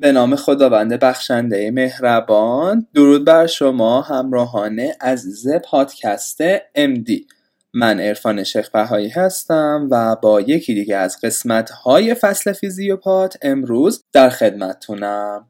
به نام خداوند بخشنده مهربان درود بر شما همراهان عزیز پادکست MD من عرفان شیخ بهایی هستم و با یکی دیگه از قسمت های فصل فیزیوپات امروز در خدمتتونم.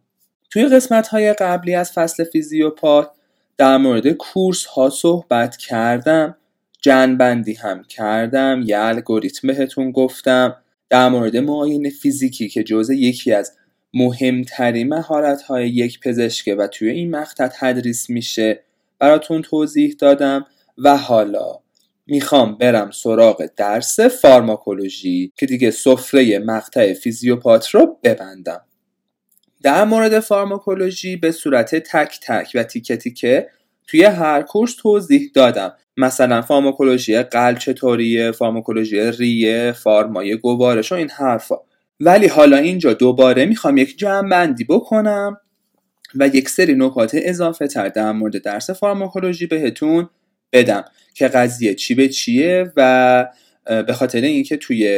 توی قسمت های قبلی از فصل فیزیوپات در مورد کورس ها صحبت کردم جنبندی هم کردم یه الگوریتم بهتون گفتم در مورد معاینه فیزیکی که جزء یکی از مهمترین مهارت های یک پزشکه و توی این مقطع تدریس میشه. براتون توضیح دادم و حالا می‌خوام برم سراغ درس فارماکولوژی که دیگه سفره مقطع فیزیوپات رو ببندم. در مورد فارماکولوژی به صورت تک تک و تیکه تیکه توی هر کورس توضیح دادم. مثلا فارماکولوژی قلب چطوریه فارماکولوژی ریه فارمای گوارش و این حرفا. ولی حالا اینجا دوباره می‌خوام یک جمع بندی بکنم و یک سری نکات اضافه تر در مورد درس فارماکولوژی بهتون بدم که قضیه چی به چیه و به خاطر اینکه توی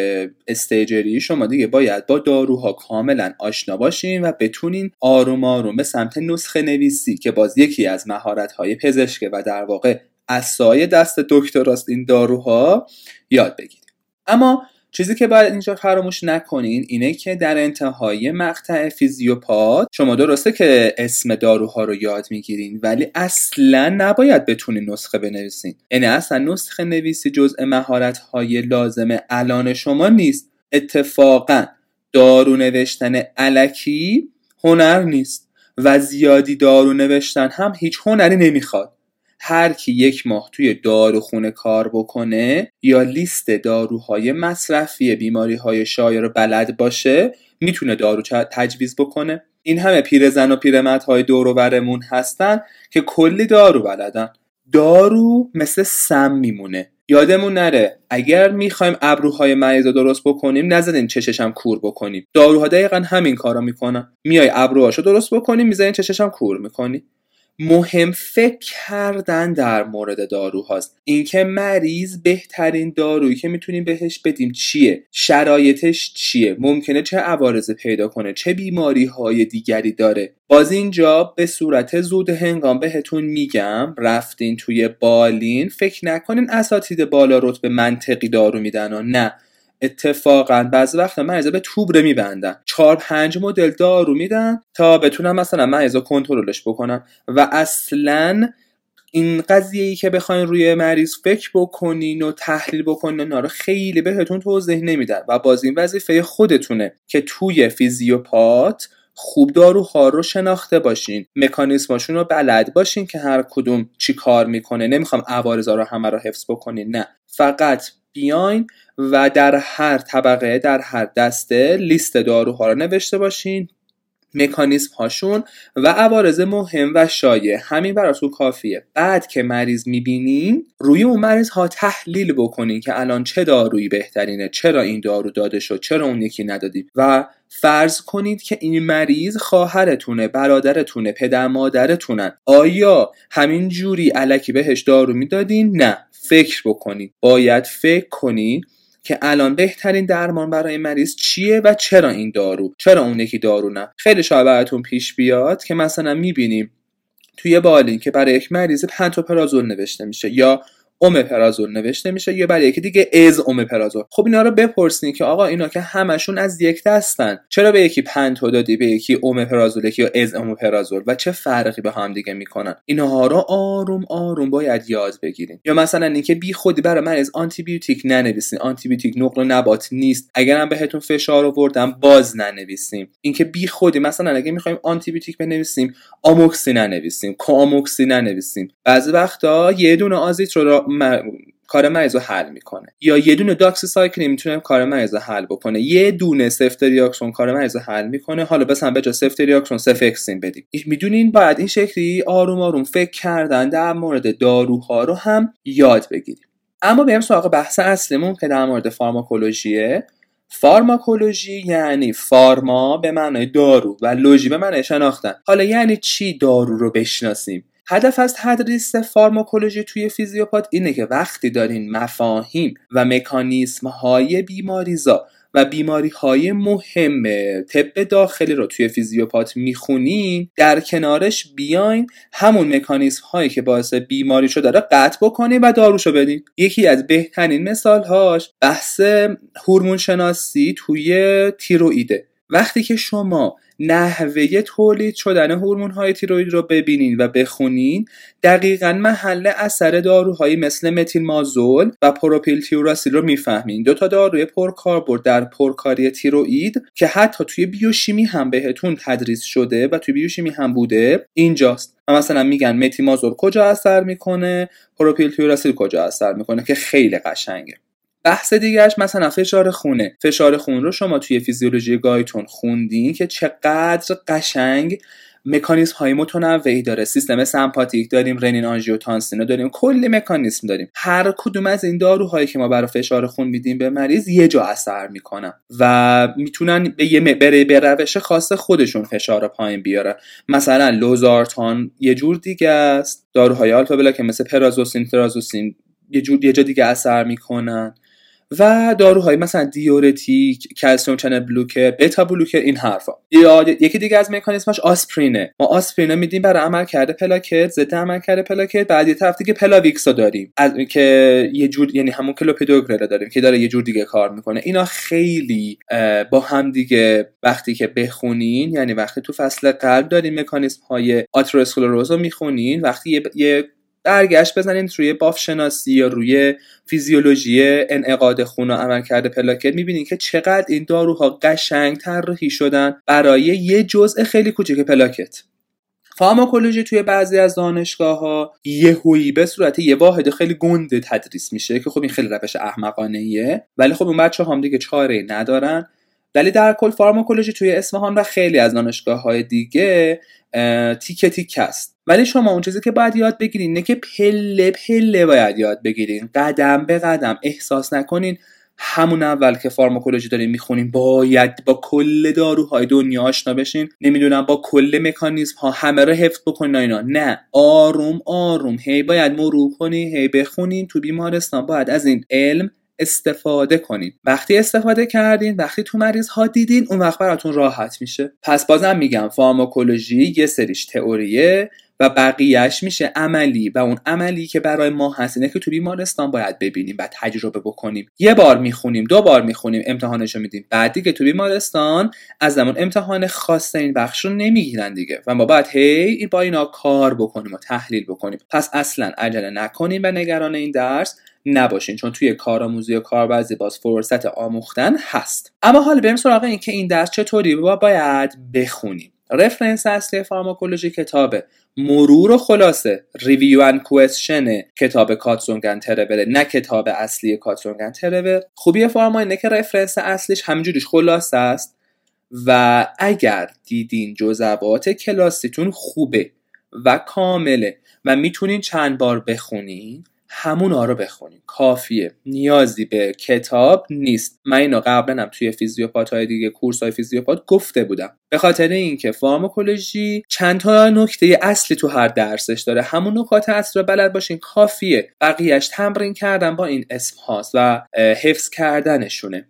استیجری شما دیگه باید با داروها کاملا آشنا باشین و بتونین آروم آروم به سمت نسخه نویسی که باز یکی از مهارت های پزشکه و در واقع اسای دست دکتراست این داروها یاد بگیرید. اما چیزی که باید اینجا فراموش نکنین اینه که در انتهای مقطع فیزیوپات شما درسته که اسم داروها رو یاد می‌گیرین ولی اصلا نباید بتونین نسخه بنویسین. یعنی اصلا نسخه نویسی جزء مهارت های لازم الان شما نیست. اتفاقا دارو نوشتن علکی هنر نیست و زیادی دارو نوشتن هم هیچ هنری نمی‌خواد. هر کی یک ماه توی داروخونه کار بکنه یا لیست داروهای مصرفی بیماری های شایع رو بلد باشه می‌تونه دارو تجویز بکنه. این همه پیرزن و پیرمرد های دور برمون هستن که کلی دارو بلدن. دارو مثل سم میمونه. یادمون نره اگر می‌خوایم ابروهای مریض رو درست بکنیم نزدین چششم کور بکنیم. داروها دقیقا همین کارا می‌کنن. میای ابروهاشو درست بکنیم می‌زنین چششم کور می‌کنی. مهم فکر کردن در مورد داروهاست اینکه مریض بهترین دارویی که می‌تونیم بهش بدیم چیه؟ شرایطش چیه؟ ممکنه چه عوارض پیدا کنه؟ چه بیماری های دیگری داره؟ باز اینجا به صورت زود هنگام بهتون میگم رفتین توی بالین فکر نکنین اساتید بالا رتبه منطقی دارو میدن و نه. اتفاقا بعضی وقت مریضا به توبره میبندن. چهار پنج مدل دارو میدن تا بتونن مثلا مریضا کنترلش بکنن. و اصلا این قضیه ای که بخواین روی مریض فکر بکنین و تحلیل بکنین و خیلی بهتون توضیح نمیدن. و باز این وظیفه خودتونه که توی فیزیوپات خوب داروها رو شناخته باشین. مکانیسماشون رو بلد باشین که هر کدوم چی کار می‌کنه. نمی‌خوام عوارضا رو همه رو حفظ بکنین نه. فقط بیاین و در هر طبقه در هر دسته لیست داروها رو نوشته باشین مکانیسم هاشون و عوارض مهم و شایع. همین براتون کافیه. بعد که مریض می‌بینین روی اون مریض ها تحلیل بکنین که الان چه دارویی بهترینه چرا این دارو داده شد چرا اون یکی ندادیم و فرض کنید که این مریض خواهرتونه برادرتونه پدر مادرتونن. آیا همین جوری علکی بهش دارو می‌دادین؟ نه. فکر بکنید. باید فکر کنید که الان بهترین درمان برای مریض چیه و چرا این دارو؟ چرا اون یکی دارو نه؟ خیلی شاید براتون پیش بیاد که مثلا می‌بینیم توی بالین که برای یک مریض پنتوپرازول نوشته میشه یا اومپرازول نوشته میشه یا برای یکی دیگه از اومپرازول خب اینا رو بپرسین که آقا اینا که همشون از یک دستن. چرا به یکی پنتو دادی به یکی اومپرازول یکی از اومپرازول و چه فرقی به هم دیگه می‌کنن؟ اینها رو آروم آروم باید یاد بگیرین. یا مثلا اینکه بی خودی برای مریض آنتی بیوتیک ننویسین. آنتی بیوتیک نقل نبات نیست. اگرم بهتون فشار آوردم باز ننویسیم اینکه بی خودی مثلا اگه می‌خوایم آنتی بیوتیک بنویسیم آموکسی ننویسیم. کوآموکسی ننویسیم. بعضی وقتا یه دونه آزیترو کار مریض رو حل می‌کنه. یا یه دونه داکسی سایکلین می‌تونه کار مریض رو حل بکنه. یه دونه سفتریاکسون کار مریض رو حل می‌کنه. حالا بس هم به جا سفتریاکسون سفکسیم بدیم. می‌دونین باید این شکلی آروم آروم فکر کردن در مورد داروها رو هم یاد بگیریم. اما بریم سراغ بحث اصلیمون که در مورد فارماکولوژیه. فارماکولوژی یعنی فارما به معنای دارو و لوژی به معنای شناختن. حالا یعنی چی دارو رو بشناسیم؟ هدف از تدریس فارماکولوژی توی فیزیوپات اینه که وقتی دارین مفاهیم و مکانیسم های بیماریزا و بیماری های مهم طب داخلی رو توی فیزیوپات می‌خونین در کنارش بیاین همون مکانیزم هایی که باعث بیماریشو داره قطع بکنین و داروشو بدین یکی از بهترین مثال هاش بحث هورمون شناسی توی تیرویده وقتی که شما نحوه تولید شدن هورمون های تیروید رو ببینین و بخونین دقیقا محل اثر داروهایی مثل متیل مازول و پروپیل تیوراسیل رو می‌فهمین. دو تا داروی پرکاربرد در پرکاری تیروئید که حتی توی بیوشیمی هم بهتون تدریس شده و توی بیوشیمی هم بوده اینجاست. و مثلا میگن متیمازول کجا اثر می‌کنه؟ پروپیل تیوراسیل کجا اثر می‌کنه؟ که خیلی قشنگه. بحث دیگرش مثلا فشار خونه. فشار خون رو شما توی فیزیولوژی گایتون خوندین که چقدر قشنگ مکانیزم های متنوعی داره. سیستم سمپاتیک داریم رنین آنژیوتانسین داریم کلی مکانیزم داریم. هر کدوم از این داروهایی که ما برای فشار خون میدیم به مریض یه جا اثر می‌کنن و می‌تونن به یه بره به روش خاص خودشون فشار پایین بیارن. مثلا لوزارتان یه جور دیگه است. داروهای آلفا که مثل پرازوسین ترازوسین یه جور یه جا دیگه اثر می‌کنن. و داروهای مثلا دیورتیک کلسیم چنل بلوکر بتا بلوکر این حرفا. یکی دیگه از مکانیزماش آسپرینه. ما آسپرینه میدیم برای عمل کرده پلاکت ضد عمل کرده پلاکت. بعد یه طرف دیگه پلاویکس ها داریم. از که یه جور یعنی همون کلوپیدوگرل داریم که داره یه جور دیگه کار می‌کنه. اینا خیلی با هم دیگه وقتی که بخونین یعنی وقتی تو فصل قلب داریم مکانیزم های آتروسکلروز رو می‌خونین وقتی یه برگشت بزنید روی بافت شناسی یا روی فیزیولوژی انعقاد خون و عملکرد پلاکت. می‌بینید که چقدر این داروها قشنگ طراحی شدن برای یه جزء خیلی کوچک پلاکت. فارماکولوژی توی بعضی از دانشگاه ها یهویی به صورت یه واحد خیلی گنده تدریس میشه که خب این خیلی روش احمقانه ایه ولی خب اون بچه هم دیگه چاره ندارن. ولی در کل فارماکولوژی توی اصفهان و خیلی از دانشگاه های دیگه تیکه تیک است ولی شما اون چیزی که باید یاد بگیرین اینه که پله پله باید یاد بگیرین. قدم به قدم. احساس نکنین همون اول که فارماکولوژی دارین می‌خونین باید با کل داروهای دنیا آشنا بشین. نمی‌دونم با کل مکانیزم ها همه رو حفظ بکنین اینا. نه. آروم آروم. هی باید مرور کنین هی بخونین تو بیمارستان باید از این علم استفاده کنین. وقتی استفاده کردین وقتی تو مریض ها دیدین اون وقت براتون راحت میشه. پس بازم میگم فارماکولوژی یه سریش تئوریه. و بقیهش میشه عملی و اون عملی که برای ما هست اینه که تو بیمارستان باید ببینیم و تجربه بکنیم. یه بار می‌خونیم دو بار می‌خونیم امتحانش رو میدیم. بعد دیگه تو بیمارستان از زمان امتحان خاص این بخش رو نمی‌گیرن دیگه و ما باید هی با اینا کار بکنیم و تحلیل بکنیم. پس اصلا عجله نکنیم و نگران این درس نباشین چون توی کارآموزی و کارورزی باز فرصت آموختن هست. اما حالا بریم سراغ این که این درس چطوری با باید بخونیم. رفرنس اصلی فارماکولوژی کتاب مرور و خلاصه. review and question کتاب کاتسونگ اند ترور نه کتاب اصلی کاتسونگ اند ترور خوبی فارما اینه که رفرنس اصلیش همینجوریش خلاصه است و اگر دیدین جزوات کلاسیتون خوبه و کامله و می‌تونین چند بار بخونین همون رو بخونیم. کافیه. نیازی به کتاب نیست. من اینو قبلا هم توی فیزیوپات های دیگه کورس های فیزیوپات گفته بودم. به خاطر اینکه فارماکولوژی چند تا نکته اصلی تو هر درسش داره. همون نکات اصلی رو بلد باشین. کافیه. بقیهش تمرین کردن با این اسم هاست و حفظ کردنشونه.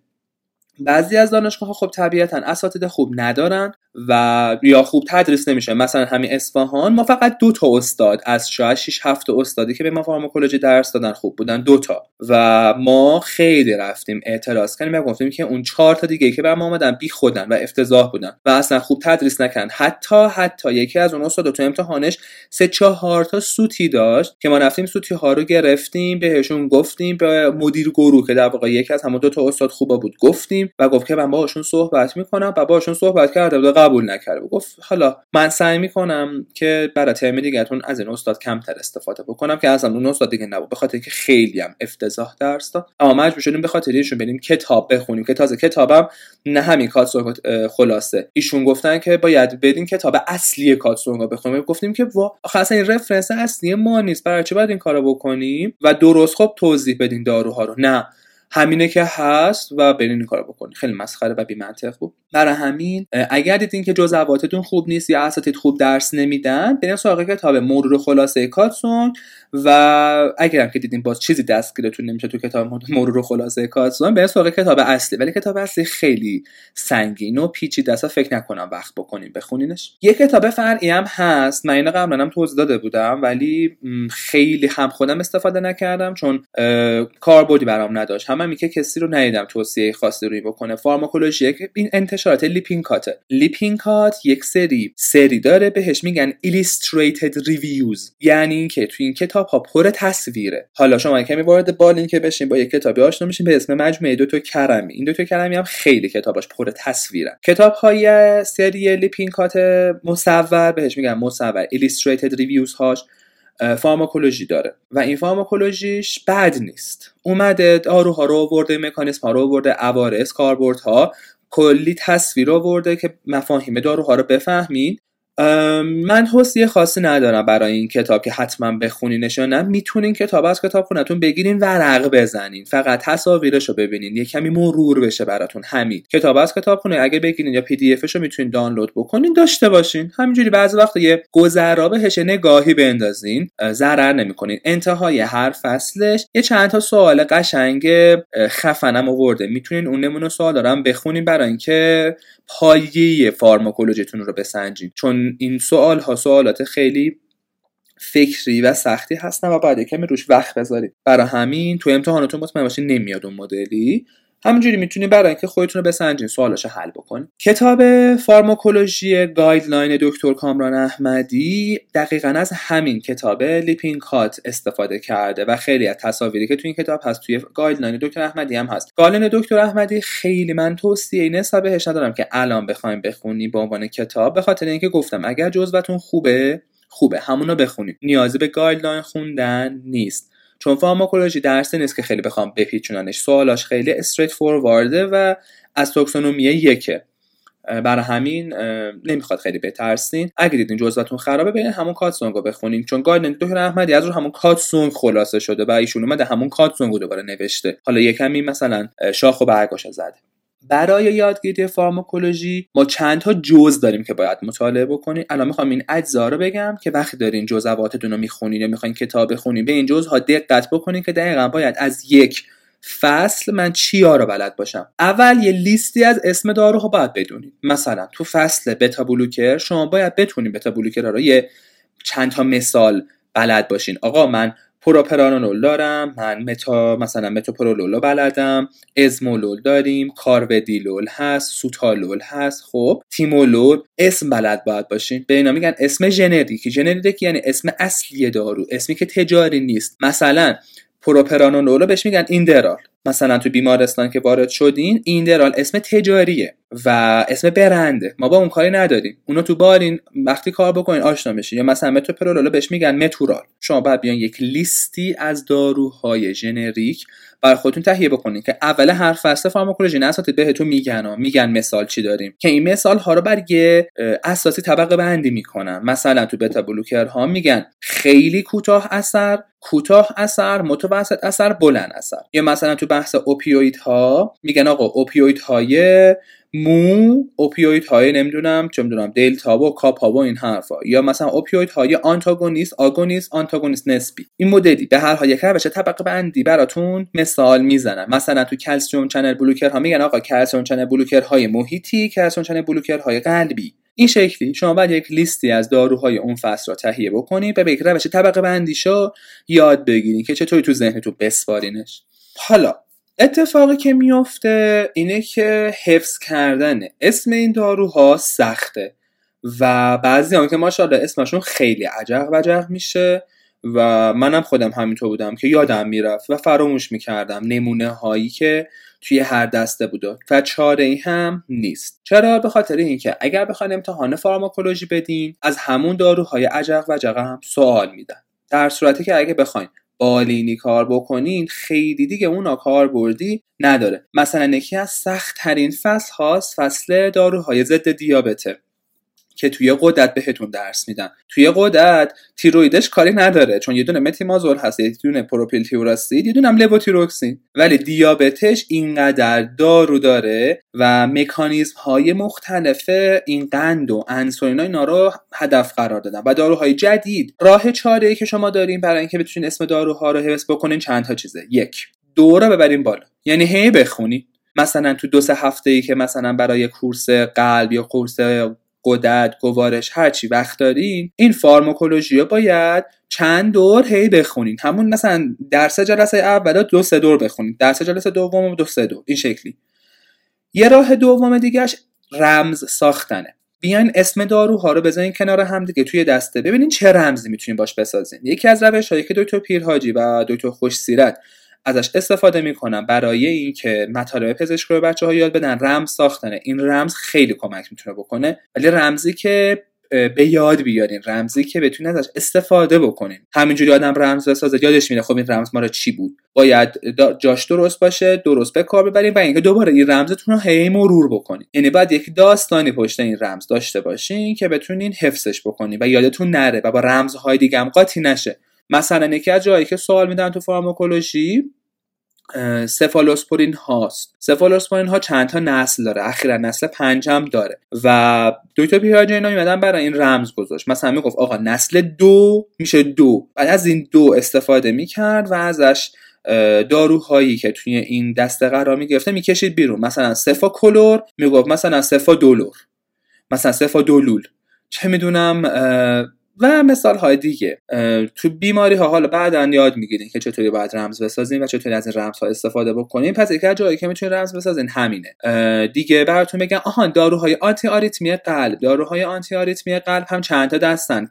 بعضی از دانشگاه خب طبیعتا اساتید خوب ندارن. و یا خوب تدریس نمیشه. مثلا همین اصفهان ما فقط دو تا استاد از شاید 6 7 استادی که به ما فارماکولوژی درس دادن خوب بودن دو تا. و ما خیلی رفتیم اعتراض کردیم و گفتیم که اون چهار تا دیگه که به ما اومدن بی خودن و افتضاح بودن و اصلا خوب تدریس نکردن. حتی حتی یکی از اون استادا تو امتحانش سه چهار تا سوتی داشت که ما رفتیم سوتی ها رو گرفتیم بهشون گفتیم به مدیر گروه که در واقع یکی از همون دو تا استاد خوبا بود گفتیم و گفت که من باهاشون صحبت می‌کنم و باهاشون صحبت کرده قبول نکرده. گفت حالا من سعی می‌کنم که برای ترم دیگهتون از این استاد کمتر استفاده بکنم که اصلا اون استاد دیگه نبود به خاطر که خیلی هم افتضاح درس داد. اما مجبور شدیم به خاطر ایشون بریم کتاب بخونیم که تازه کتابم نه همین کاتسونگ خلاصه. ایشون گفتن که باید بریم کتاب اصلی کاتسونگ بخونیم. گفتیم که وا اصلا این رفرنس اصلی ما نیست. برای چه باید این کارو بکنیم؟ و درست خب توضیح بدین داروها رو. نه. همینه که هست و برین این کارو بکنین. خیلی مسخره و بی منطق بود. برای همین اگر دیدین که جزواتتون خوب نیست یا اساتید خوب درس نمیدن برین سراغ کتاب مرور خلاصه کاتسون و اگر هم که دیدین باز چیزی دستگیرتون نمیشه تو کتاب مرور خلاصه کاتسون برین سراغ کتاب اصلی. ولی کتاب اصلی خیلی سنگین و پیچیده است فکر نکنم وقت بکنیم بخونینش. یه کتاب فرعی هم هست. من اینو قبلا هم توضیح داده بودم ولی خیلی هم خودم استفاده نکردم چون کاربردی برام نداشت. که کسی رو ندیدم توصیه خاصی روی بکنه. فارماکولوژی این انتشارات لیپینکات لیپینکات یک سری سری داره بهش میگن illustrated reviews. یعنی اینکه تو این کتاب ها پر تصویره. حالا شما کمی وارد بالین که بشین با یک کتابی آشنا میشین به اسم مجموعه دو تا کرمی. این دو تا کرمی هم خیلی کتاباش پر تصویره کتاب های سری لیپینکات مصور بهش میگن مصور illustrated reviews هاش. فارماکولوژی داره. و این فارماکولوژیش بد نیست. اومده داروها رو آورده مکانیسم ها رو آورده عوارض کاربردها کلی تصویر آورده که مفاهیم داروها رو بفهمین. من حسیه خاصی ندارم برای این کتاب که حتما بخونینش یا نه. می‌تونین کتاب از کتاب خونتون بگیرین ورق بزنین. فقط تصاویرش رو ببینین. یه کمی مرور بشه براتون. همین. کتاب از کتاب خونه اگه بگیرین یا پی دی افش رو می‌تونین دانلود بکنین. داشته باشین. همینجوری بعضی وقت یه گذرا بهش نگاهی بندازین. ضرر نمی‌کنین. انتهای هر فصلش یه چند تا سوال قشنگ خفنم آورده. می‌تونین اون نمونه سوال دارم بخونین برای اینکه پایه فارماکولوژیتون رو بسنجین. چون این سوال ها سوالات خیلی فکری و سختی هستن و باید کمی روش وقت بذارید برای همین تو امتحاناتون مطمئن باشین نمیاد اون مدلی. همینجوری می‌تونید برای اینکه خودتون رو بسنجین سوالاشو حل بکنید کتاب فارماکولوژی guideline دکتر کامران احمدی دقیقا از همین کتاب لیپینکات استفاده کرده و خیلی از تصاویری که توی این کتاب هست توی guideline دکتر احمدی هم هست. guideline دکتر احمدی خیلی من توصیه نسبت بهش ندارم که الان بخوایم بخونی به عنوان کتاب به خاطر اینکه گفتم اگر جزوتون خوبه خوبه همونو بخونید. نیازی به guideline خوندن نیست. چون فارماکولوژی درسی نیست که خیلی بخوان بپیچوننش. سوالاش خیلی straightforward ه و از taxonomy یکه. برای همین نمی‌خواد خیلی بترسین. اگه دیدین جزواتون خرابه برین همون کاتسونگ رو بخونین. چون guideline دکتر احمدی از رو همون کاتسونگ خلاصه شده و ایشون اومده همون کاتسونگ رو دوباره نوشته. حالا یکمی مثلا شاخ و برگاش زده برای یادگیری فارماکولوژی ما چند تا جز داریم که باید مطالعه بکنیم الان می‌خوام این اجزا رو بگم که وقتی دارین جزواتتون رو می‌خونین یا می‌خواین کتاب بخونین به این جزها دقت بکنین که دقیقا باید از یک فصل من چیا رو بلد باشم. اول یه لیستی از اسم داروها باید بدونید مثلا تو فصل بتا بلوکر شما باید بتونین بتا بلوکر رو یه چند تا مثال بلد باشین. آقا من پروپرانول دارم من متا مثلا متوپرولول بلدم ازمولول داریم کارودیلول هست سوتالول هست خب تیمولول اسم بلد باید باشین. به اینا میگن اسم ژنریکی. ژنریک یعنی اسم اصلی دارو اسمی که تجاری نیست. مثلا پروپرانول بهش میگن ایندرال. مثلا تو بیمارستان که وارد شدین ایندرال اسم تجاریه و اسم برنده. ما با اون کاری نداریم. اونو تو بارین وقتی کار بکنین آشنا بشین. یا مثلا متوپرولول بهش میگن متورال. شما باید بیان یک لیستی از داروهای ژنریک بر خودتون تهیه بکنین که اول هر فصل فارماکولوژی اساتید بهتون میگن میگن مثال چی داریم. که این مثال ها رو بر یه اساسی طبقه بندی می‌کنن. مثلا تو بتا بلوکر ها میگن خیلی کوتاه اثر کوتاه اثر متوسط اثر بلند اثر. یا مثلا تو بحث اوپیوید ها میگن آقا اوپیوید های مو opioid های نمی‌دونم چه می‌دونم دلتا و کاپا و این حرفا. یا مثلا opioid های آنتاگونیست آگونیست آنتاگونیست نسبی. این مدلی به هر حال یک روش طبقه بندی براتون مثال می‌زنم. مثلا تو calcium channel blocker ها میگن آقا calcium channel blocker های محیطی calcium channel blocker های قلبی. این شکلی. شما باید یک لیستی از داروهای اون فصل را تهیه بکنید به یک روش طبقه بندیشو یاد بگیرید که چطوری تو ذهنتون بسپارینش. حالا اتفاقی که میفته اینه که حفظ کردن اسم این داروها سخته و بعضی هم که ماشاءالله اسمشون خیلی عجق وجق میشه و منم خودم همینطور بودم که یادم می‌رفت و فراموش می‌کردم نمونه هایی که توی هر دسته بوده و چاره ای هم نیست. چرا؟ به خاطر اینکه اگر بخواین امتحان فارماکولوژی بدین از همون داروهای عجق و هم سوال میدن. در صورتی که اگه بخواین بالینی کار بکنین خیلی دیگه اونا کار بردی نداره. مثلا یکی از سخت ترین فصل هاست فصل داروهای ضد دیابته. که توی قدرت بهتون درس میدن. توی قدرت تیرویدش کاری نداره چون یه دونه متیمازول هست یه دونه پروپیل تیوراستید یه دونه هم لووتیروکسین ولی دیابتش اینقدر دارو داره و مکانیزم های مختلف این قند و انسولین اینا رو هدف قرار دادن و داروهای جدید. راه چاره که شما داریم برای اینکه بتونین اسم داروها رو حفظ بکنین چند تا چیزه. یک دوره ببرین بالا. یعنی هی بخونی مثلا تو دو سه هفته ای که مثلا برای کورس قلب یا کورس قدرت گوارش هرچی وقت دارین این فارماکولوژی رو باید چند دور هی بخونین. همون مثلا درس جلسه اول دو سه دور بخونین. درس جلسه دوم دو سه دور. این شکلی. یه راه دوم دیگهش رمز ساختنه. بیاین اسم داروها رو بزنین کنار هم دیگه توی دسته. ببینین چه رمزی می‌تونین باش بسازین. یکی از روش هایی که دکتر پیرهاجی و دکتر خوش سیرت ازش استفاده می‌کنم برای اینکه مطالب پزشکی رو بچه ها یاد بدن. رمز ساختنه این رمز خیلی کمک می‌تونه بکنه. ولی رمزی که به یاد بیارین. رمزی که بتونین ازش استفاده بکنین. همینجوری آدم رمز بسازه. یادش میره خب این رمز ما چی بود. باید جاش درست باشه درست به کار ببرین و اینکه دوباره این رمزتون رو هی مرور بکنین. یعنی باید یک داستانی پشت این رمز داشته باشین که بتونین حفظش بکنین و یادتون نره و با رمزهای دیگه هم قاطی نشه. مثلا یکی از جایی که سوال میدن تو فارماکولوژی سفالوسپورین هاست. سفالوسپورین ها چند تا نسل داره؟ اخیرا نسل پنجم داره. و دکتر پیراجی اینا میمدن برای این رمز گذاشت. مثلا می‌گفت آقا نسل دو میشه دو. بعد از این دو استفاده می‌کرد و ازش داروهایی که توی این دسته قرار می‌گرفته می‌کشید بیرون. مثلا سفا کلور می‌گفت مثلا سفا دولور مثلا سفا دولول چه می‌دونم و مثال های دیگه تو بیماری ها حالا بعدا یاد می‌گیرین که چطوری باید رمز بسازین و چطوری از این رمز ها استفاده بکنین پس یکی جایی که می‌تونین رمز بسازین همینه. دیگه براتون بگم آهان داروهای آنتی آریتمی قلب. داروهای آنتی آریتمی قلب هم چند تا دستن.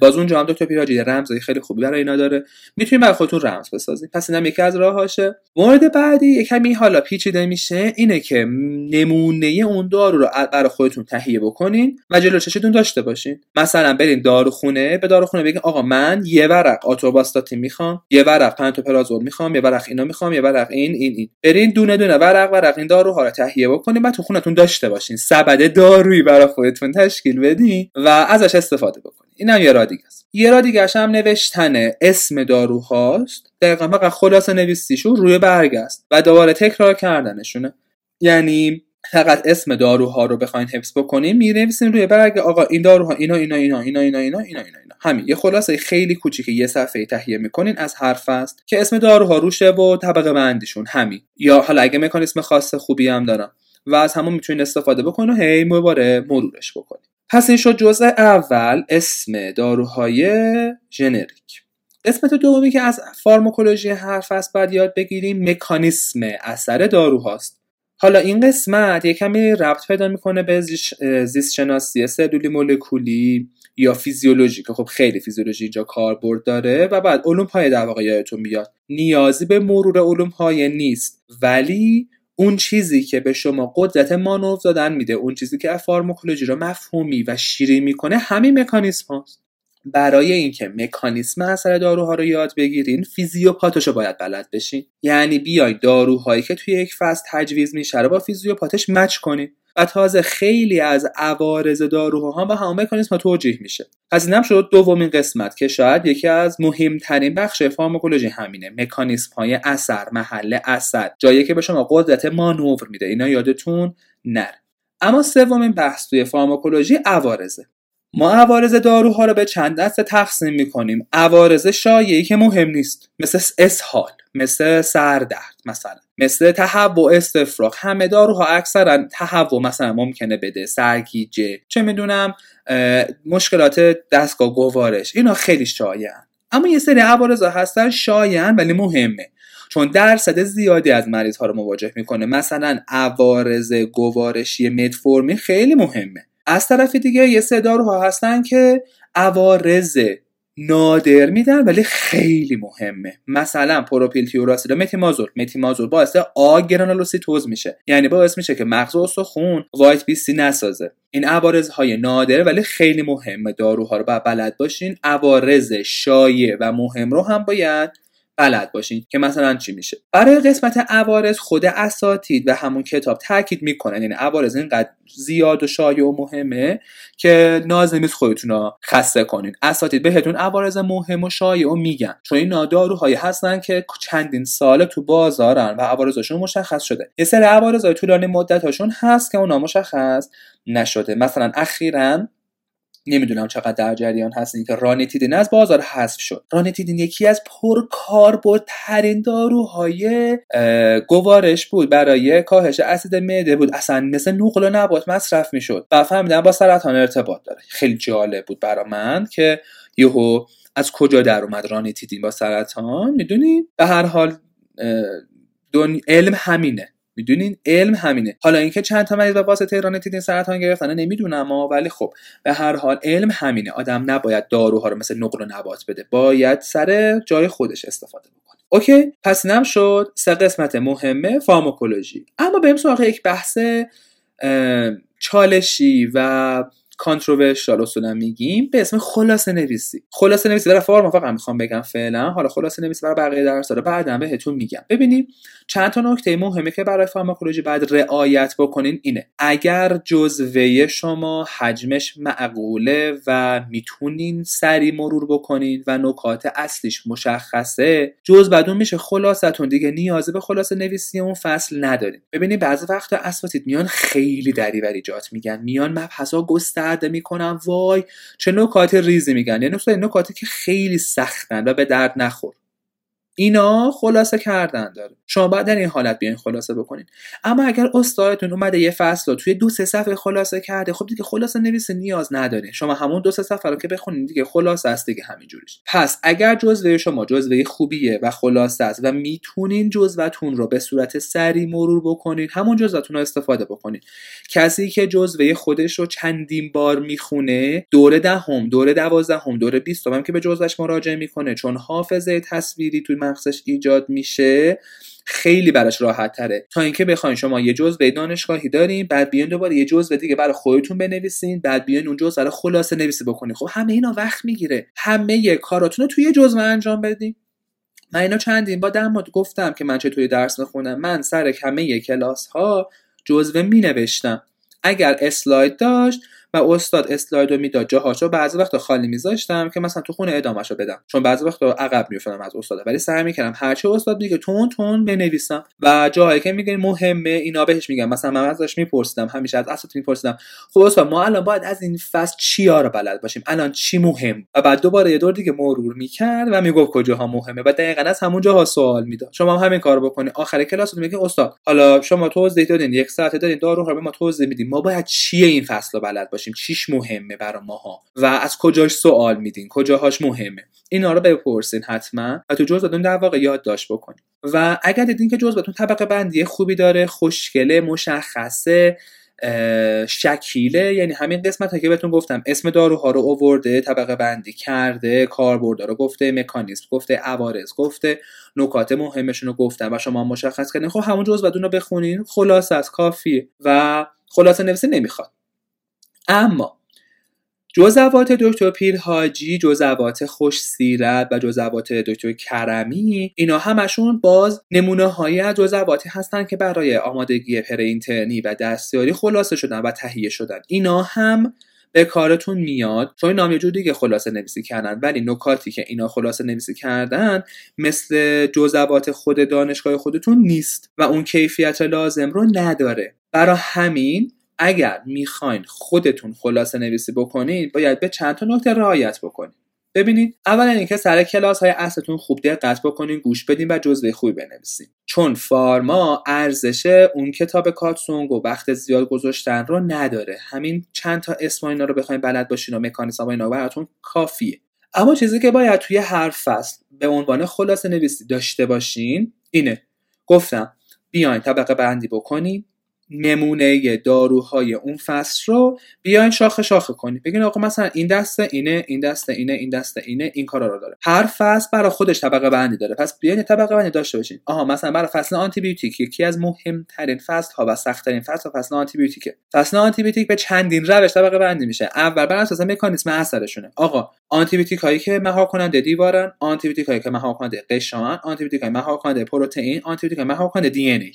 باز اونجا هم دکتر پیراجی رمزای خیلی خوبی برای اینا داره. می‌تونید برای خودتون رمز بسازید پس اینم یکی از راهاشه. مورد بعدی یکمی حالا پیچیده میشه اینه که نمونه اون دارو رو برای خودتون تهیه بکنین و جلو چشتون داشته باشین. مثلا برین داروخونه به داروخونه بگین آقا من یه ورق آتوباستاتین می‌خوام یه ورق پنتوپرازول می‌خوام یه ورق اینو می‌خوام یه ورق این این این. برین دونه دونه ورق ورق این داروها رو تهیه بکنین بعد تو خونتون داشته باشین. سبد دارویی برای خودتون تشکیل بدین و ازش استفاده بکنین. اینم یه راه دیگه است. یه راه دیگه هم نوشتن اسم داروهاست. دقیقا فقط خلاصه نویسیشون روی برگ است و دوباره تکرار کردنشونه. یعنی فقط اسم داروها رو بخواین حفظ بکنیم نویسیم روی برگ آقا این داروها اینا اینا اینا اینا اینا اینا اینا اینا, اینا. همین. یه خلاصه خیلی کوچیک یه صفحه تهیه می‌کنین از حرف است که اسم داروها روشه و طبقه بندیشون. همین. یا حالا اگه مکانیسم خاص خوبی هم دارم و از همون می‌تونین استفاده بکنین و هی مباره مرورش بکنین. پس این شد جزء اول اسم داروهای ژنریک قسمت دومی که از فارماکولوژی حرف است باید یاد بگیریم مکانیسم اثر داروهاست. حالا این قسمت یه کمی ربط پیدا می‌کنه به زیست شناسی سلولی مولکولی یا فیزیولوژی که خب خیلی فیزیولوژی اینجا کاربرد داره و بعد علوم های در واقع یادتون بیاد نیازی به مرور علوم های نیست ولی اون چیزی که به شما قدرت مانور دادن میده اون چیزی که فارماکولوژی رو مفهومی و شیری می‌کنه همین مکانیسم هاست. برای اینکه مکانیسم اثر داروها رو یاد بگیرین فیزیوپاتش رو باید بلد بشین. یعنی بیاین داروهایی که توی یک فصل تجویز میشه رو با فیزیوپاتش مچ کنین. و تازه خیلی از عوارض داروها به همه مکانیسم توجیه میشه. از اینم شد دومین قسمت که شاید یکی از مهمترین بخش فارماکولوژی همینه. مکانیسم های اثر محل اثر جایی که به شما قدرت مانور میده. اینا یادتون نره. اما سومین بحث توی فارماکولوژی عوارضه. ما عوارض داروها رو به چند دسته تقسیم می‌کنیم. عوارض شایعی که مهم نیست. مثل اسهال مثل سردرد مثلا. مثل تهوع استفراغ. همه داروها اکثرا تهوع مثلا ممکنه بده. سرگیجه چه می‌دونم مشکلات دستگاه گوارش. اینا خیلی شایعن. اما یه سری عوارض هستن شایعن ولی مهمه. چون درصد زیادی از مریض ها رو مواجه می‌کنه. مثلا عوارض گوارشی متفورمین خیلی مهمه. از طرف دیگه یه سری داروها هستن که عوارض نادر میدن ولی خیلی مهمه. مثلا پروپیل تیواوراسیل متیمازول. متیمازول باعث آگرانولوسیتوز میشه. یعنی باعث میشه که مغز استخون WBC نسازه. این عوارض های نادره ولی خیلی مهمه. داروها رو باید بلد باشین. عوارض شایع و مهم رو هم باید بلد باشین که مثلا چی میشه. برای قسمت عوارض خود اساتید و همون کتاب تاکید می‌کنن یعنی عوارض اینقدر زیاد و شایع و مهمه که ناز نیست خودتون رو خسته کنین. اساتید بهتون عوارض مهم و شایع و میگن. چون این داروهایی هستن که چندین ساله تو بازارن و عوارضشون مشخص شده. یه سری عوارض طولانی مدتشون هست که اونا مشخص نشده. مثلا اخیرا نمی‌دونم چقدر در جریان هستین که رانیتیدین از بازار حذف شد. رانیتیدین یکی از پرکاربردترین داروهای گوارش بود. برای کاهش اسید معده بود. اصلا مثل نقل و نبات مصرف می‌شد. و فهمیدم با سرطان ارتباط داره. خیلی جالب بود برا من که یهو از کجا در اومد رانیتیدین با سرطان؟ می‌دونی؟ به هر حال دون... علم همینه. می‌دونین؟ علم همینه. حالا اینکه چند تا مریض به واسطه رانیتیدین سرطان گرفتن نمی‌دونم ولی خب به هر حال علم همینه. آدم نباید داروها رو مثل نقل و نبات بده. باید سر جای خودش استفاده بکنه. اوکی؟ پس نم شد. سه قسمت مهمه فارماکولوژی. اما بریم سراغ یک بحث چالشی و کانتروورشال اصولا میگیم به اسم خلاصه نویسی. خلاصه نویسی برای فارما فقط می‌خوام بگم فعلا. حالا خلاصه نویسی برای بقیه درس داره. بعدا بهتون میگم. ببینیم چند تا نکته مهمه که برای فارماکولوژی بعد رعایت بکنین. اینه. اگر جزوه شما حجمش معقوله و می‌تونین سری مرور بکنین و نکات اصلیش مشخصه جز بدون میشه خلاصتون. دیگه نیازی به خلاصه نویسی اون فصل ندارین ببینید بعضی وقتا اساتید میان خیلی دریوری جات میگن. میان مبحثا گسترده می‌کنن وای چه نکات ریزی میگن. یعنی نکاتی که خیلی سختن و به درد نخور. اینا خلاصه کردن داره. شما باید در این حالت بیاین خلاصه بکنین. اما اگر استادتون اومده یه فصل رو توی دو سه صفحه خلاصه کرده خب دیگه خلاصه نویس نیاز نداره شما همون دو سه صفحه رو که بخونین دیگه خلاصه است دیگه همینجوریش. پس اگر جزوه شما جزوه خوبیه و خلاصه است و می‌تونین جزوتون رو به صورت سری مرور بکنین همون جزوتون رو استفاده بکنین. کسی که جزوه خودش رو چندین بار می‌خونه دوره دهم دوره دوازدهم دوره بیستم که به جزوهش مراجعه می‌کنه چون حافظه تصویری توی مغزش ایجاد میشه خیلی براش راحت تره. تا اینکه بخواین شما یه جزء دانشگاهی دارین بعد بیان دوباره یه جزء دیگه برای خودتون بنویسین بعد بیان اون جزء رو خلاصه نویسی بکنین. خب همه اینا وقت می‌گیره. همه کاراتون رو توی یه جزء انجام بدین. من اینا چندین با در گفتم که من توی درس می‌خونم. من سر همه کلاس ها جزوه می نوشتم اگر اسلاید داشت و استاد اسلاید رو می‌داد جاهاشو بعضی وقتا خالی میذاشتم که مثلا تو خونه ادامهشو بدم. چون بعضی وقتا عقب میافتادم از استاد ولی سعی می‌کردم هرچه استاد میگه تون تون بنویسم. و جایی که میگه مهمه اینا بهش میگم. مثلا من ازش میپرسیدم همیشه از اساتید میپرسیدم. خب استاد ما الان باید از این فصل چیا رو بلد باشیم؟ الان چی مهم؟ و بعد دوباره یه دور دیگه مرور می‌کرد و می‌گفت کجاها مهمه. و دقیقا از همون جاها سوال می‌داد. شما هم همین کار بکنید آخر کلاس میگه استاد حالا شما توضیح دادین یک ساعت دادین دارو رو به ما توضیح میدیم ما باید چیه این فصل رو بلد باشیم چیش مهمه برای ماها؟ و از کجاش سوال میدین؟ کجاهاش مهمه؟ اینا رو بپرسین حتما و تو جزوتون در واقع یادداشت بکنین. و اگر دیدین که جزوتون طبقه بندی خوبی داره خوشگله مشخصه شکیله یعنی همین قسمت که بهتون گفتم اسم داروها رو اوورده طبقه بندی کرده کاربرد رو گفته مکانیزم گفته عوارض گفته نکات مهمشون رو گفتم و شما مشخص کردین. خب همون جزوتون رو بخونین. خلاص از کافیه و خلاصه نویسی نمی‌خواد. اما جزوات دکتر پیرهاجی جزوات خوش سیرت و جزوات دکتر کرمی اینا همشون باز نمونه هایی از جزواتی هستن که برای آمادگی پرینترنی و دستیاری خلاصه شدن و تهیه شدن. اینا هم به کارتون میاد. چون اینا یه دیگه خلاصه نویسی کردن ولی نکاتی که اینا خلاصه نویسی کردن مثل جزوات خود دانشگاه خودتون نیست و اون کیفیت لازم رو نداره. برای همین اگر می‌خواین خودتون خلاصه نویسی بکنید باید به چند تا نکته رعایت بکنید ببینید اولا اینکه سر کلاس های اصلتون خوب دقت بکنین گوش بدین و جزوه خوبی بنویسین. چون فارما ارزش اون کتاب کاتسونگ و وقت زیاد گذاشتن رو نداره. همین چند تا اسم اینا رو بخواین بلد باشین و مکانیزم اینا براتون کافیه. اما چیزی که باید توی هر فصل به عنوان خلاصه نویسی داشته باشین اینه. گفتم بیاین طبقه بندی بکنین. نمونه داروهای اون فصل رو بیاین شاخه شاخه کنید. بگین آقا مثلا این دسته اینه این دسته اینه این دسته اینه این کارا رو داره. هر فصل برای خودش طبقه بندی داره. پس بیاین طبقه بندی داشته باشین. آها مثلا برای فصل آنتی بیوتیک یکی از مهمترین فصل ها و سختترین فصل فصل آنتی بیوتیکه فصل آنتی بیوتیک به چندین روش طبقه بندی میشه. اول بر اساس مکانیزم اثرشونه. آقا آنتی بیوتیک هایی که مهار کننده دیوارن آنتی بیوتیک هایی که مهار کننده غشان آنتی بیوتیک های مهار کننده پروتئین آنتی بیوتیک مهار کننده DNA.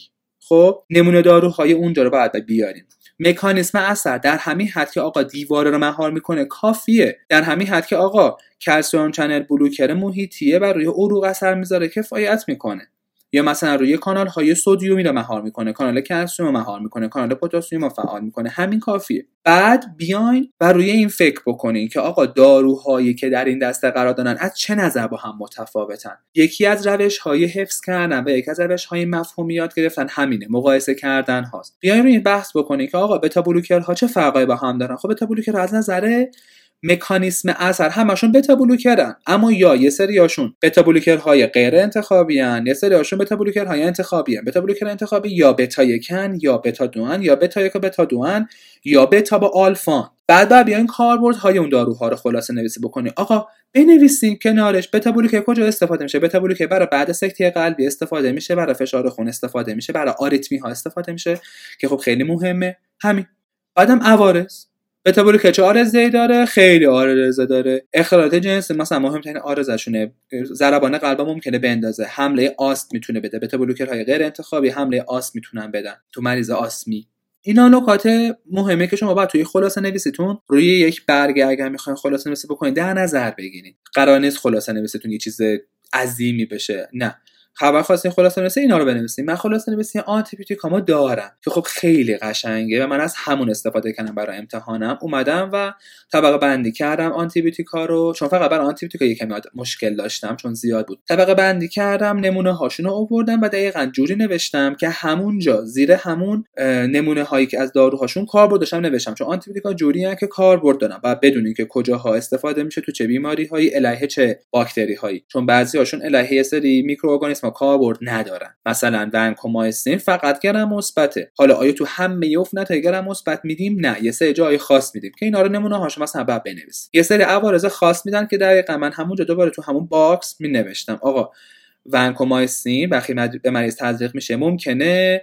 خب نمونه داروهای اونجا رو باید بیاریم. مکانیسم اثر در همین حد که آقا دیواره رو مهار می‌کنه کافیه. در همین حد که آقا calcium channel blocker محیطیه و روی عروق اثر می‌ذاره کفایت می‌کنه. یا مثلا روی کانال های sodium ی رو مهار می‌کنه. کانال کلسیم رو مهار می‌کنه. کانال پتاسیم رو فعال می‌کنه. همین کافیه. بعد بیاین و روی این فکر بکنین که آقا داروهایی که در این دسته قرار دارن از چه نظر با هم متفاوتن؟ یکی از روش های حفظ کردن و یکی از روش های مفهومی یاد گرفتن همینه. مقایسه کردن هاست. بیاین روی این بحث بکنین که آقا بتا ها چه فرقایی با هم دارن؟ خب بتا از نظر مکانیسم اثر همشون بتا بلوکرن. اما یا یه سریاشون بتا های غیر انتخابی هن. یه سریاشون بتا های انتخابی هن. بتا بلوکر انتخابی یا بتا یکن یا بتا دوان یا بتا یک و بتا دوان یا بتا با آلفان. بعد بعد بیاین کاربرد های اون داروها رو خلاصه نویسی بکنی. آقا بنویسیم کنارش. بتا بلوکر کجا استفاده میشه؟ بتا بلوکر برای بعد سکته قلبی استفاده میشه برای فشار خون استفاده میشه برای آریتمی ها استفاده میشه که خب خیلی مهمه. همین. بعدم عوارض. که چه آرزه داره خیلی آرزه داره. اختلالات جنس مثلا مهمترین آرزشونه ضربان قلب ممکنه بندازه. حمله آست می‌تونه بده. بتا های غیر انتخابی حمله آست می‌تونن بدن. تو مریض آسمی. اینا نکات مهمه که شما باید توی خلاصه نویسیتون روی یک برگه اگر می‌خواین خلاصه نویسی بکنید در نظر بگیرید قرار نیست خلاصه نویسیتون یه چیز عظیمی بشه. نه. خبر خواستین خلاصه نویسی اینا رو بنویسین من خلاصه نویسی کامو دارم که خب خیلی قشنگه و من از همون استفاده کردم برای امتحانم. اومدم و طبقه بندی کردم آنتیبیوتیکا رو. چون فقط برای آنتیبیوتیکا یکم مشکل داشتم چون زیاد بود. طبقه بندی کردم نمونه هاشون رو آوردم و دقیقا جوری نوشتم که همونجا زیر همون نمونه هایی که از داروهاشون کاربرد داشتم نوشتم. چون آنتیبیوتیکا جوری که کاربرد دارن و بدونین که کجاها استفاده میشه تو چه بیماری هایی الهه چه باکتری هایی چون بعضی هاشون الهه سری میکروارگانیسم اسم کاربرد ندارن. مثلا ونکومایسین فقط گرم مثبته. حالا آیا تو همه عفونت گرم مثبت میدیم؟ نه. یه سری جای خاص میدیم که اینا رو نمونه هاش مثلا بعد بنویس یه سری عوارض خاص میدن که دقیقا من همونجا دوباره تو همون box می نوشتم آقا ونکومایسین وقتی به مریض تزریق میشه ممکنه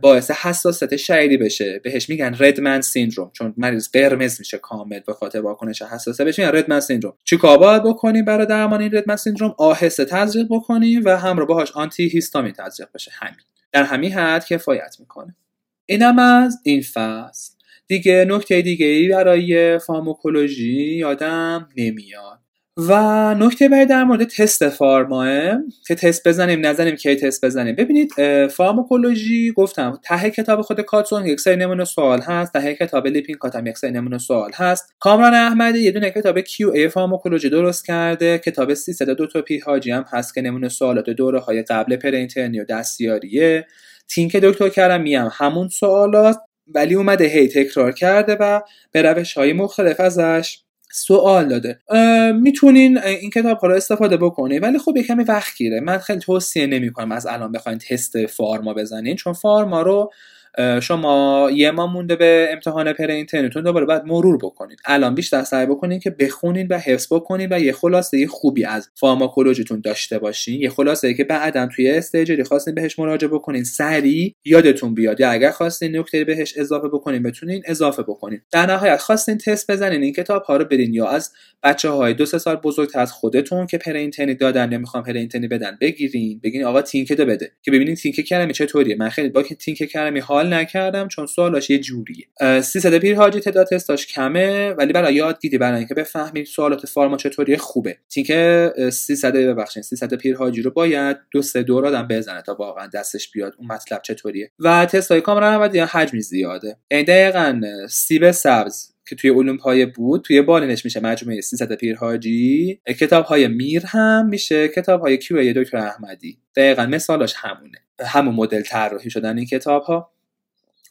باعث حساسیت شدیدی بشه. بهش میگن red man syndrome چون مریض قرمز میشه کامل به خاطر واکنش حساسه بهش میگن red man syndrome چیکار باید بکنیم برای درمان این red man syndrome آهسته تزریق بکنیم و همراه باهاش آنتی هیستامین تزریق بشه. همین. در همین حد کفایت می‌کنه. اینم از این فصل. دیگه نکته دیگه ای برای فارماکولوژی یادم نمیاد. و نکته بعد در مورد تست فارماه که تست بزنیم نزنیم کی تست بزنیم ببینید فارماکولوژی گفتم ته کتاب خود کاتزونگ یک سری نمونه سوال هست ته کتاب لیپینکات هم یک سری نمونه سوال هست. کامران احمدی یه دونه کتاب Q&A فارماکولوژی درست کرده کتاب 300 تا پیرحاجی هم هست که نمونه سوالات دوره های قبل پرینترنی و دستیاریه. تینک دکتر کرمی هم همون سوالات ولی اومده هی تکرار کرده و به روش های مختلف ازش سوال داده. می‌تونین این کتاب رو استفاده بکنید ولی خب یکمی وقت گیره. من خیلی توصیه نمی کنم از الان بخواین تست فارما بزنین چون فارما رو شما یه ما مونده به امتحان پر اینترنتتون دوباره باید مرور بکنید. الان بیشتر سعی بکنید که بخونید و حفظ بکنید و یه خلاصه خوبی از فارماکولوژیتون داشته باشین. یه خلاصه که بعدا توی استیجری خواستین بهش مراجعه بکنید سریع یادتون بیاد. یا اگر خواستین نکته بهش اضافه بکنید بتونین اضافه بکنید در نهایت خواستین تست بزنین این کتاب ها رو برین یا از بچه های دو سه سال بزرگتر از خودتون که پر دادن یا می‌خوام پر بدن بگیرین. بگین آقا تینک بده. که ببینید تینک کلمه چطوریه. من خیلی با که تینک کلمه حال نکردم چون سوالش یه جوریه. 300 پیر حاجی تعداد تستاش کمه ولی برای یادگیری برای اینکه بفهمید سوالات فارما چطوری خوبه. تینکه 300 ببخشید 300 پیر حاجی رو باید دو سه دور آدم بزنه تا واقعا دستش بیاد اون مطلب چطوریه. و تست های کامران احمدی حجمش زیاده. این دقیقا سیب سبز که توی علوم پایه بود توی بالینش میشه مجموعه 300 پیرهاجی کتاب های میر هم میشه کتاب های کیو دکتر احمدی. دقیقا مثالش همونه. همون مدل طراحی شدن این کتاب ها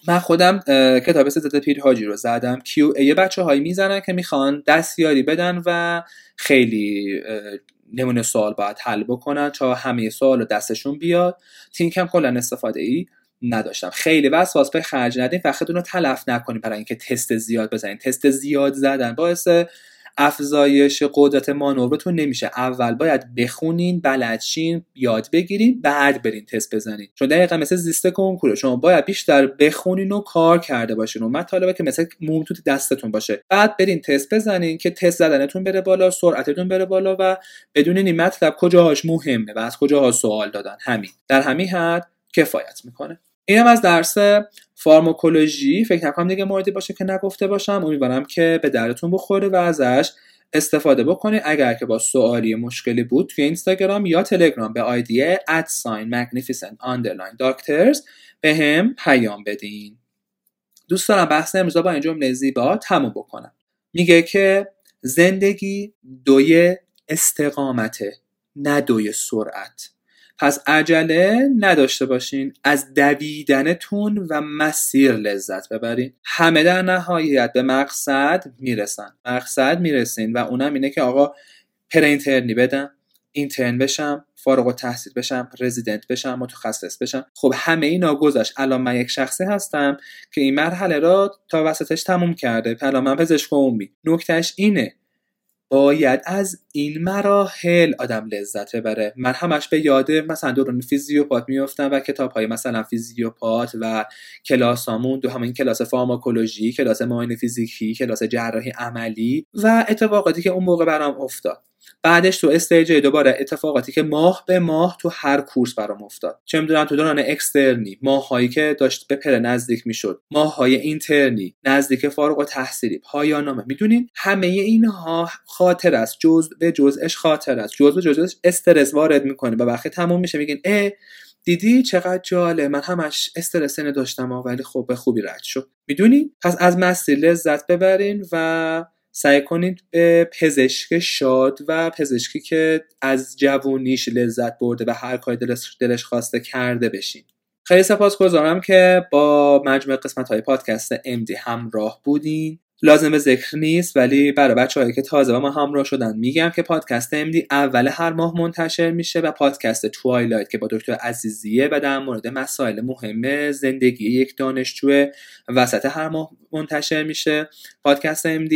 من خودم کتاب پیر پیرهاجی رو زدم. کیو ای بچه هایی می‌زنن که می‌خوان دستیاری بدن و خیلی نمونه سوال باید حل بکنن تا همه سوال رو دستشون بیاد. تینکم کلا استفاده ای نداشتم. خیلی وسواس به خرج ندین وقتتون رو تلف نکنین برای اینکه تست زیاد بزنین. تست زیاد زدن باعث افزایش قدرت مانورتون نمیشه. اول باید بخونین بلدشین یاد بگیرین بعد برین تست بزنین. چون دقیقا مثل زیست کنکوره. شما باید بیشتر بخونین و کار کرده باشین. و مطالبه که مثل موم تو دستتون باشه. بعد برین تست بزنین که تست زدنتون بره بالا سرعتتون بره بالا و بدونین این مطلب کجاهاش مهمه و از کجاها سوال دادن. همین. در همین حد کفایت می‌کنه. اینم از درس فارماکولوژی. فکر نکنم دیگه موردی باشه که نگفته باشم. امیدوارم که به درتون بخوره و ازش استفاده بکنید اگر که با سوالی مشکلی بود توی اینستاگرام یا تلگرام به آیدی sign magnificent underline doctors به هم پیام بدین. دوست دارم بحث امروز با این جمله زیبا تموم بکنم. میگه که زندگی دوی استقامته نه دوی سرعت. پس عجله نداشته باشین. از دویدنتون و مسیر لذت ببرین. همه در نهایت به مقصد می‌رسن. مقصد می‌رسین و اونم اینه که آقا پرینترنی بدم اینترن بشم فارغ و تحصیل بشم رزیدنت بشم متخصص بشم. خب همه اینا گذاشت الان من یک شخصی هستم که این مرحله را تا وسطش تموم کرده. الان من پزشک عمومی. نکتهش اینه باید از این مراحل آدم لذت ببره. من همش به یاد مثلا دوران فیزیوپات میفتم و کتاب های مثلا فیزیوپات و کلاسامون دو همین کلاس فارماکولوژی کلاس معاینه فیزیکی کلاس جراحی عملی و اتفاقاتی که اون موقع برام افتاد. بعدش تو stage دوباره اتفاقاتی که ماه به ماه تو هر course برام افتاد. چه می‌دونم تو دوران اکسترنی ماههایی که داشت به پر نزدیک می‌شد ماههای اینترنی نزدیک فارغ التحصیلی پایان نامه می‌دونین؟ همه اینها خاطره است. جز به جزش خاطره است. جز به جزش استرس وارد می‌کنه و وقتی تموم میشه میگین اه دیدی چقدر جاله من همش استرس داشتم ولی خب به خوبی رد شد. می‌دونی پس از مسیر لذت ببرین و سعی کنید به پزشک شاد و پزشکی که از جوونیش لذت برده و هر کاری دلش, دلش خواسته کرده بشین. خیلی سپاسگزارم که با مجموع قسمت های پادکست MD همراه بودین. لازم ذکر نیست ولی برای بچه هایی که تازه با ما همراه شدن میگم که پادکست MD اول هر ماه منتشر میشه و پادکست توایلایت که با دکتر عزیزیه و در مورد مسائل مهم زندگی یک دانشجو وسط هر ماه منتشر میشه. پادکست MD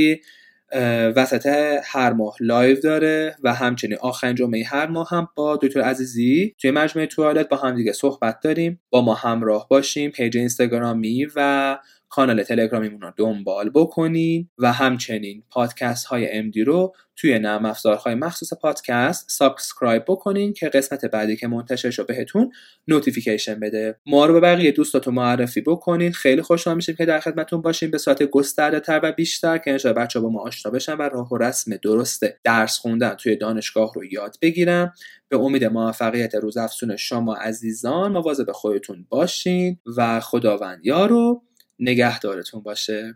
وسط هر ماه live داره و همچنین آخرین جمعه هر ماه هم با دکتر عزیزی توی مجموعه توالت با هم دیگه صحبت داریم. با ما همراه باشیم. page اینستاگرامی و کانال تلگرامیمون رو دنبال بکنین و همچنین پادکست های MD رو توی نرم افزارهای مخصوص پادکست subscribe بکنین که قسمت بعدی که منتشر شد بهتون نوتیفیکیشن بده. ما رو به بقیه دوستاتون معرفی بکنین. خیلی خوشحال میشیم که در خدمتتون باشیم. به صورت گسترده تر و بیشتر که انشاء بچه با ما آشنا بشن و راه و رسم درست درس خوندن توی دانشگاه رو یاد بگیرن. به امید موفقیت روز افسون شما عزیزان مواظب خودتون باشین و خداوند یارو. نگهدارتون باشه.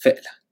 فعلا.